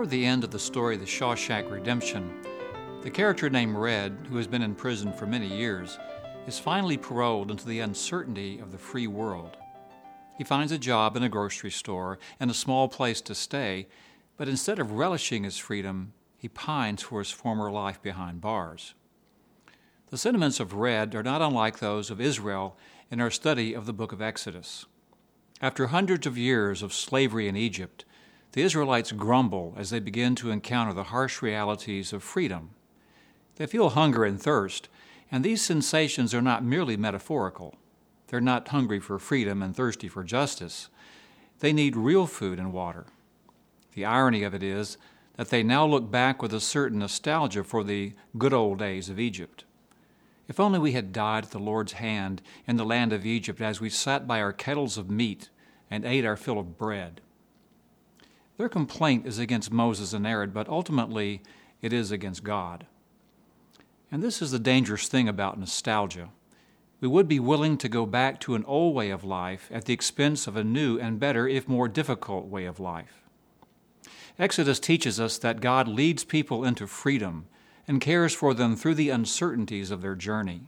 Toward the end of the story, The Shawshank Redemption, the character named Red, who has been in prison for many years, is finally paroled into the uncertainty of the free world. He finds a job in a grocery store and a small place to stay, but instead of relishing his freedom, he pines for his former life behind bars. The sentiments of Red are not unlike those of Israel in our study of the book of Exodus. After hundreds of years of slavery in Egypt, the Israelites grumble as they begin to encounter the harsh realities of freedom. They feel hunger and thirst, and these sensations are not merely metaphorical. They're not hungry for freedom and thirsty for justice. They need real food and water. The irony of it is that they now look back with a certain nostalgia for the good old days of Egypt. If only we had died at the Lord's hand in the land of Egypt as we sat by our kettles of meat and ate our fill of bread. Their complaint is against Moses and Aaron, but ultimately it is against God. And this is the dangerous thing about nostalgia. We would be willing to go back to an old way of life at the expense of a new and better, if more difficult, way of life. Exodus teaches us that God leads people into freedom and cares for them through the uncertainties of their journey.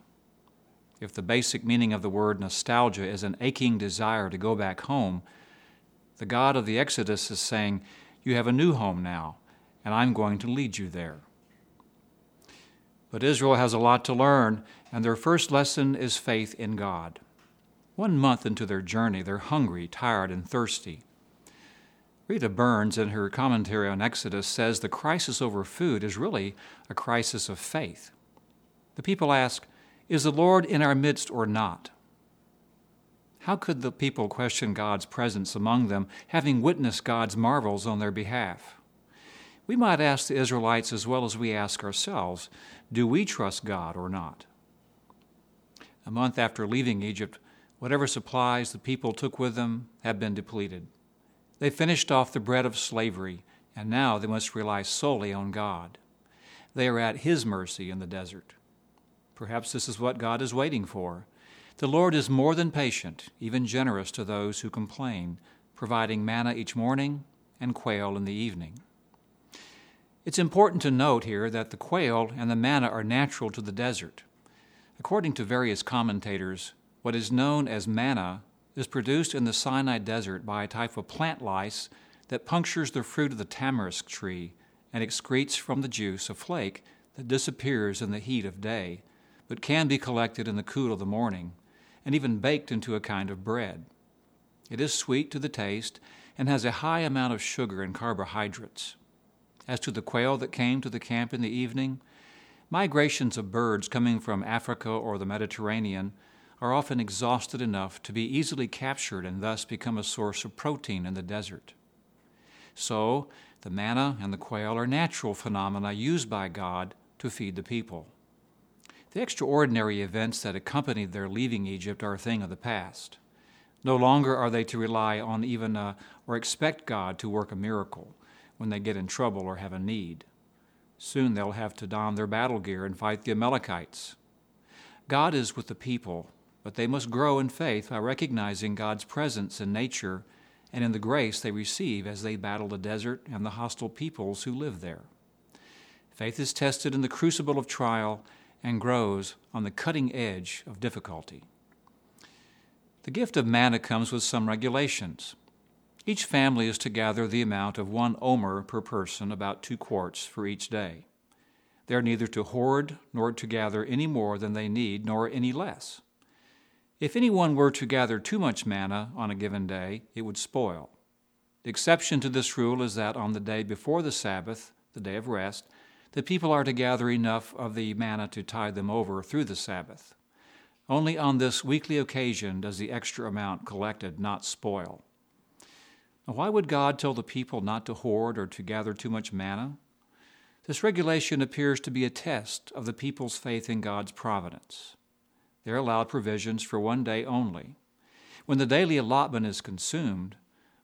If the basic meaning of the word nostalgia is an aching desire to go back home, the God of the Exodus is saying, You have a new home now, and I'm going to lead you there. But Israel has a lot to learn, and their first lesson is faith in God. One month into their journey, they're hungry, tired, and thirsty. Rita Burns, in her commentary on Exodus, says the crisis over food is really a crisis of faith. The people ask, Is the Lord in our midst or not? How could the people question God's presence among them, having witnessed God's marvels on their behalf? We might ask the Israelites as well as we ask ourselves do we trust God or not? A month after leaving Egypt, whatever supplies the people took with them had been depleted. They finished off the bread of slavery, and now they must rely solely on God. They are at His mercy in the desert. Perhaps this is what God is waiting for the Lord is more than patient, even generous to those who complain, providing manna each morning and quail in the evening. It's important to note here that the quail and the manna are natural to the desert. According to various commentators, what is known as manna is produced in the Sinai desert by a type of plant lice that punctures the fruit of the tamarisk tree and excretes from the juice a flake that disappears in the heat of day, but can be collected in the cool of the morning and even baked into a kind of bread. It is sweet to the taste and has a high amount of sugar and carbohydrates. As to the quail that came to the camp in the evening, migrations of birds coming from Africa or the Mediterranean are often exhausted enough to be easily captured and thus become a source of protein in the desert. So, the manna and the quail are natural phenomena used by God to feed the people. The extraordinary events that accompanied their leaving Egypt are a thing of the past. No longer are they to rely on even a, or expect God to work a miracle when they get in trouble or have a need. Soon they'll have to don their battle gear and fight the Amalekites. God is with the people, but they must grow in faith by recognizing God's presence in nature and in the grace they receive as they battle the desert and the hostile peoples who live there. Faith is tested in the crucible of trial and grows on the cutting edge of difficulty. The gift of manna comes with some regulations. Each family is to gather the amount of one omer per person, about two quarts for each day. They are neither to hoard nor to gather any more than they need, nor any less. If anyone were to gather too much manna on a given day, it would spoil. The exception to this rule is that on the day before the Sabbath, the day of rest, the people are to gather enough of the manna to tide them over through the Sabbath. Only on this weekly occasion does the extra amount collected not spoil. Now, why would God tell the people not to hoard or to gather too much manna? This regulation appears to be a test of the people's faith in God's providence. They're allowed provisions for one day only. When the daily allotment is consumed,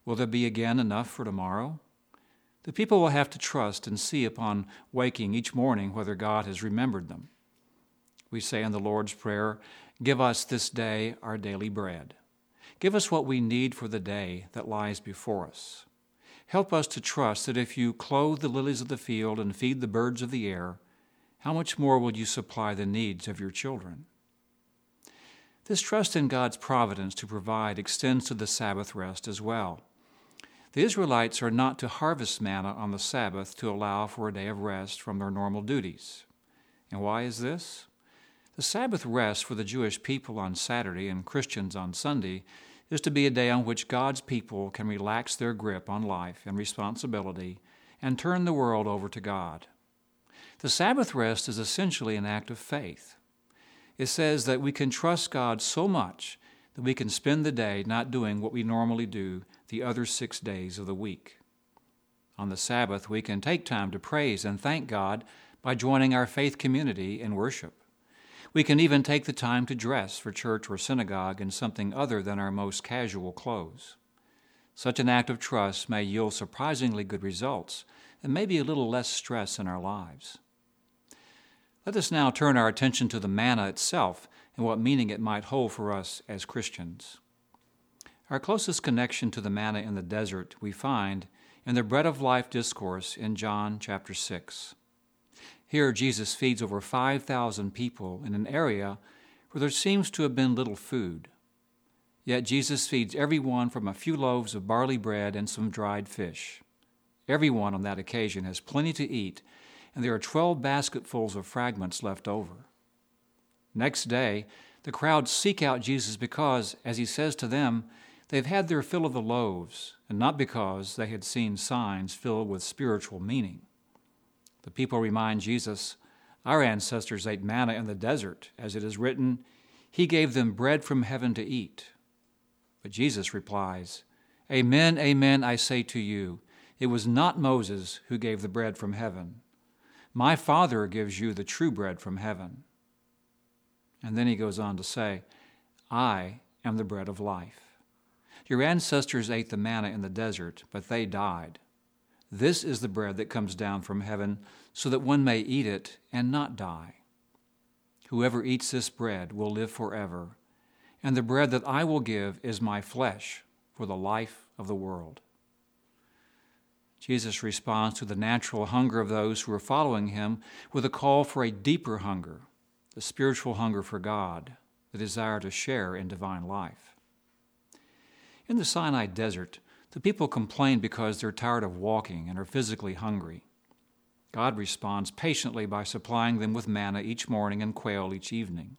will there be again enough for tomorrow? The people will have to trust and see upon waking each morning whether God has remembered them. We say in the Lord's Prayer, Give us this day our daily bread. Give us what we need for the day that lies before us. Help us to trust that if you clothe the lilies of the field and feed the birds of the air, how much more will you supply the needs of your children? This trust in God's providence to provide extends to the Sabbath rest as well. The Israelites are not to harvest manna on the Sabbath to allow for a day of rest from their normal duties. And why is this? The Sabbath rest for the Jewish people on Saturday and Christians on Sunday is to be a day on which God's people can relax their grip on life and responsibility and turn the world over to God. The Sabbath rest is essentially an act of faith. It says that we can trust God so much that we can spend the day not doing what we normally do the other six days of the week. On the Sabbath, we can take time to praise and thank God by joining our faith community in worship. We can even take the time to dress for church or synagogue in something other than our most casual clothes. Such an act of trust may yield surprisingly good results and maybe a little less stress in our lives. Let us now turn our attention to the manna itself and what meaning it might hold for us as Christians. Our closest connection to the manna in the desert we find in the bread of life discourse in John chapter 6. Here, Jesus feeds over 5,000 people in an area where there seems to have been little food. Yet Jesus feeds everyone from a few loaves of barley bread and some dried fish. Everyone on that occasion has plenty to eat, and there are 12 basketfuls of fragments left over. Next day, the crowd seek out Jesus because, as he says to them, They've had their fill of the loaves, and not because they had seen signs filled with spiritual meaning. The people remind Jesus, Our ancestors ate manna in the desert, as it is written, He gave them bread from heaven to eat. But Jesus replies, Amen, amen, I say to you, it was not Moses who gave the bread from heaven. My Father gives you the true bread from heaven. And then he goes on to say, I am the bread of life. Your ancestors ate the manna in the desert, but they died. This is the bread that comes down from heaven, so that one may eat it and not die. Whoever eats this bread will live forever, and the bread that I will give is my flesh for the life of the world. Jesus responds to the natural hunger of those who are following him with a call for a deeper hunger, the spiritual hunger for God, the desire to share in divine life. In the Sinai desert, the people complain because they're tired of walking and are physically hungry. God responds patiently by supplying them with manna each morning and quail each evening.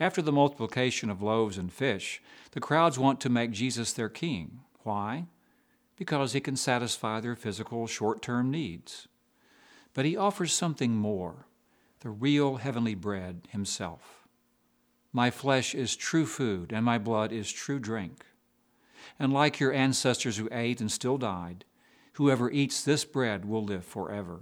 After the multiplication of loaves and fish, the crowds want to make Jesus their king. Why? Because he can satisfy their physical short term needs. But he offers something more the real heavenly bread himself. My flesh is true food, and my blood is true drink and like your ancestors who ate and still died, whoever eats this bread will live forever.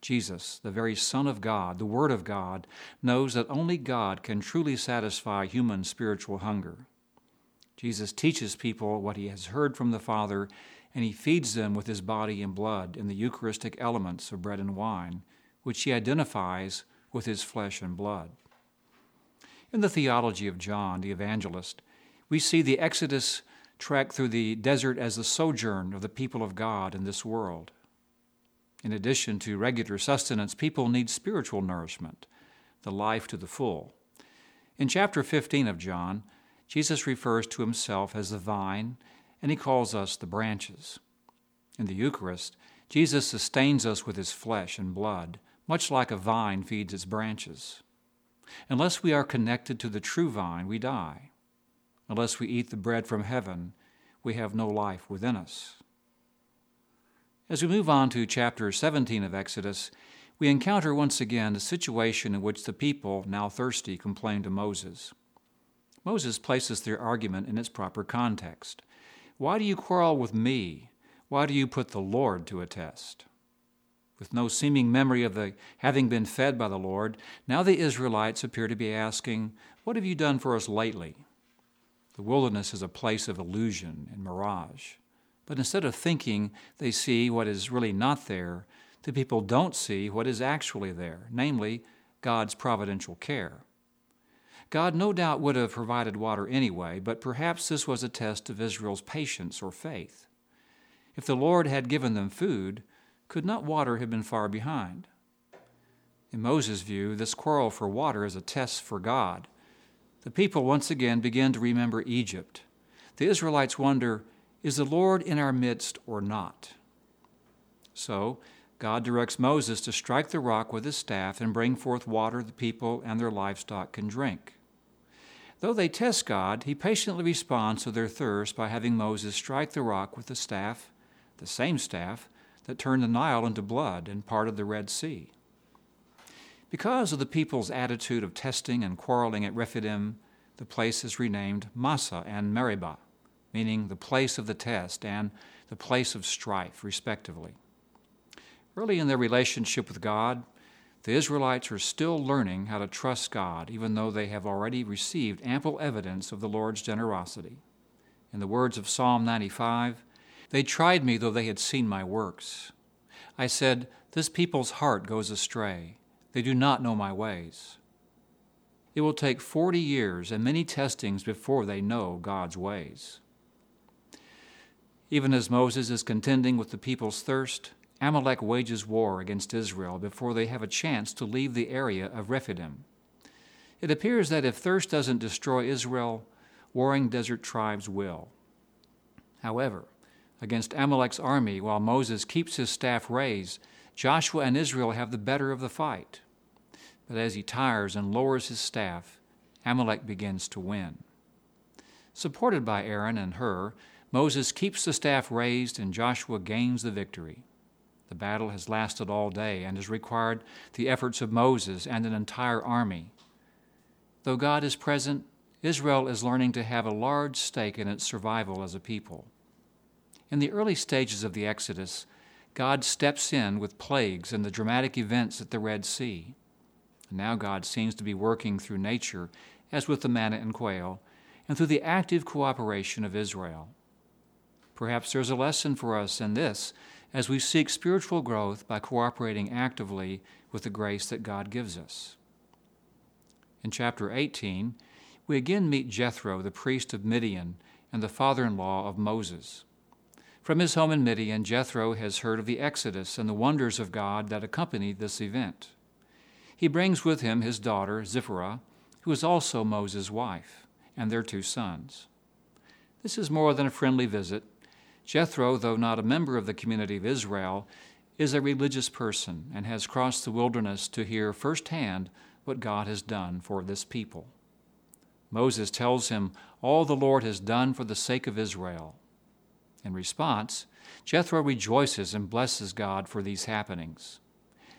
Jesus, the very Son of God, the Word of God, knows that only God can truly satisfy human spiritual hunger. Jesus teaches people what he has heard from the Father, and he feeds them with his body and blood in the Eucharistic elements of bread and wine, which he identifies with his flesh and blood. In the theology of John the evangelist, we see the Exodus trek through the desert as the sojourn of the people of God in this world. In addition to regular sustenance, people need spiritual nourishment, the life to the full. In chapter 15 of John, Jesus refers to himself as the vine, and he calls us the branches. In the Eucharist, Jesus sustains us with his flesh and blood, much like a vine feeds its branches. Unless we are connected to the true vine, we die. Unless we eat the bread from heaven, we have no life within us. As we move on to chapter 17 of Exodus, we encounter once again the situation in which the people, now thirsty, complain to Moses. Moses places their argument in its proper context. Why do you quarrel with me? Why do you put the Lord to a test? With no seeming memory of the having been fed by the Lord, now the Israelites appear to be asking, What have you done for us lately? The wilderness is a place of illusion and mirage. But instead of thinking they see what is really not there, the people don't see what is actually there, namely, God's providential care. God no doubt would have provided water anyway, but perhaps this was a test of Israel's patience or faith. If the Lord had given them food, could not water have been far behind? In Moses' view, this quarrel for water is a test for God. The people once again begin to remember Egypt. The Israelites wonder, Is the Lord in our midst or not? So, God directs Moses to strike the rock with his staff and bring forth water the people and their livestock can drink. Though they test God, he patiently responds to their thirst by having Moses strike the rock with the staff, the same staff that turned the Nile into blood and part of the Red Sea. Because of the people's attitude of testing and quarreling at Rephidim, the place is renamed Massah and Meribah, meaning the place of the test and the place of strife, respectively. Early in their relationship with God, the Israelites are still learning how to trust God, even though they have already received ample evidence of the Lord's generosity. In the words of Psalm 95, they tried me though they had seen my works. I said, This people's heart goes astray. They do not know my ways. It will take 40 years and many testings before they know God's ways. Even as Moses is contending with the people's thirst, Amalek wages war against Israel before they have a chance to leave the area of Rephidim. It appears that if thirst doesn't destroy Israel, warring desert tribes will. However, against Amalek's army, while Moses keeps his staff raised, Joshua and Israel have the better of the fight. But as he tires and lowers his staff, Amalek begins to win. Supported by Aaron and Hur, Moses keeps the staff raised and Joshua gains the victory. The battle has lasted all day and has required the efforts of Moses and an entire army. Though God is present, Israel is learning to have a large stake in its survival as a people. In the early stages of the Exodus, God steps in with plagues and the dramatic events at the Red Sea. Now God seems to be working through nature, as with the manna and quail, and through the active cooperation of Israel. Perhaps there's a lesson for us in this as we seek spiritual growth by cooperating actively with the grace that God gives us. In chapter 18, we again meet Jethro, the priest of Midian and the father in law of Moses. From his home in Midian, Jethro has heard of the Exodus and the wonders of God that accompanied this event. He brings with him his daughter, Zipporah, who is also Moses' wife, and their two sons. This is more than a friendly visit Jethro, though not a member of the community of Israel, is a religious person and has crossed the wilderness to hear firsthand what God has done for this people. Moses tells him all the Lord has done for the sake of Israel. In response, Jethro rejoices and blesses God for these happenings.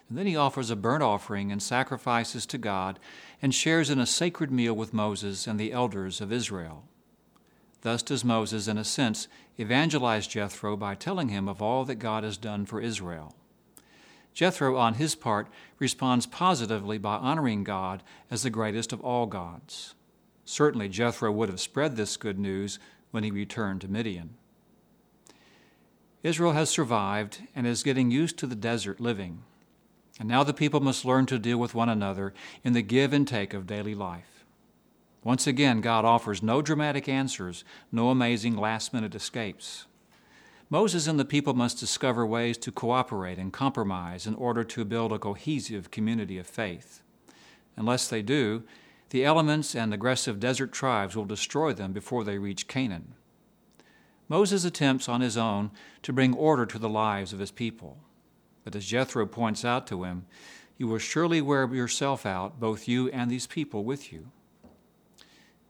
And then he offers a burnt offering and sacrifices to God and shares in a sacred meal with Moses and the elders of Israel. Thus does Moses, in a sense, evangelize Jethro by telling him of all that God has done for Israel. Jethro, on his part, responds positively by honoring God as the greatest of all gods. Certainly, Jethro would have spread this good news when he returned to Midian. Israel has survived and is getting used to the desert living. And now the people must learn to deal with one another in the give and take of daily life. Once again, God offers no dramatic answers, no amazing last minute escapes. Moses and the people must discover ways to cooperate and compromise in order to build a cohesive community of faith. Unless they do, the elements and aggressive desert tribes will destroy them before they reach Canaan. Moses attempts on his own to bring order to the lives of his people. But as Jethro points out to him, you will surely wear yourself out, both you and these people with you.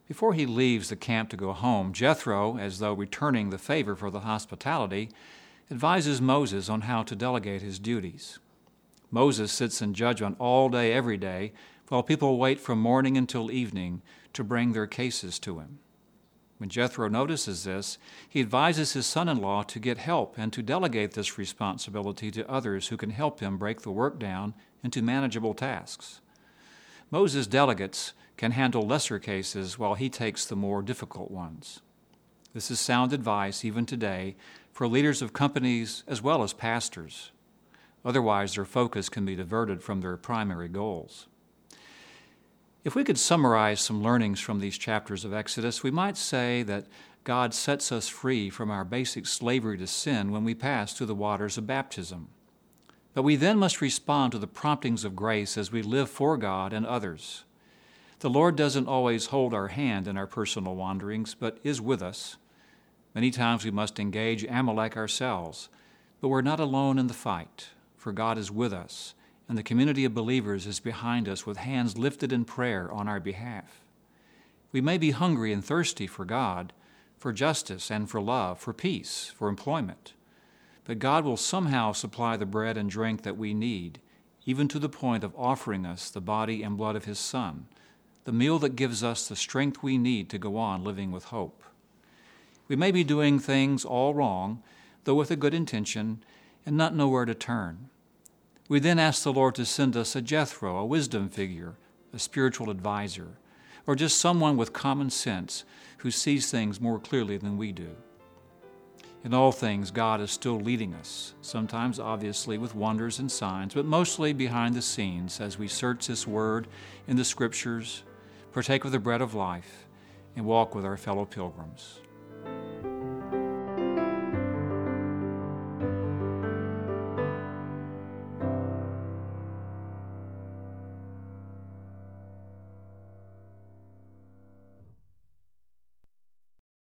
Before he leaves the camp to go home, Jethro, as though returning the favor for the hospitality, advises Moses on how to delegate his duties. Moses sits in judgment all day, every day, while people wait from morning until evening to bring their cases to him. When Jethro notices this, he advises his son in law to get help and to delegate this responsibility to others who can help him break the work down into manageable tasks. Moses delegates can handle lesser cases while he takes the more difficult ones. This is sound advice even today for leaders of companies as well as pastors. Otherwise, their focus can be diverted from their primary goals. If we could summarize some learnings from these chapters of Exodus, we might say that God sets us free from our basic slavery to sin when we pass through the waters of baptism. But we then must respond to the promptings of grace as we live for God and others. The Lord doesn't always hold our hand in our personal wanderings, but is with us. Many times we must engage Amalek ourselves, but we're not alone in the fight, for God is with us, and the community of believers is behind us with hands lifted in prayer on our behalf. We may be hungry and thirsty for God, for justice and for love, for peace, for employment. But God will somehow supply the bread and drink that we need, even to the point of offering us the body and blood of His Son, the meal that gives us the strength we need to go on living with hope. We may be doing things all wrong, though with a good intention, and not know where to turn. We then ask the Lord to send us a Jethro, a wisdom figure, a spiritual advisor, or just someone with common sense who sees things more clearly than we do. In all things, God is still leading us, sometimes obviously with wonders and signs, but mostly behind the scenes as we search this word in the scriptures, partake of the bread of life, and walk with our fellow pilgrims.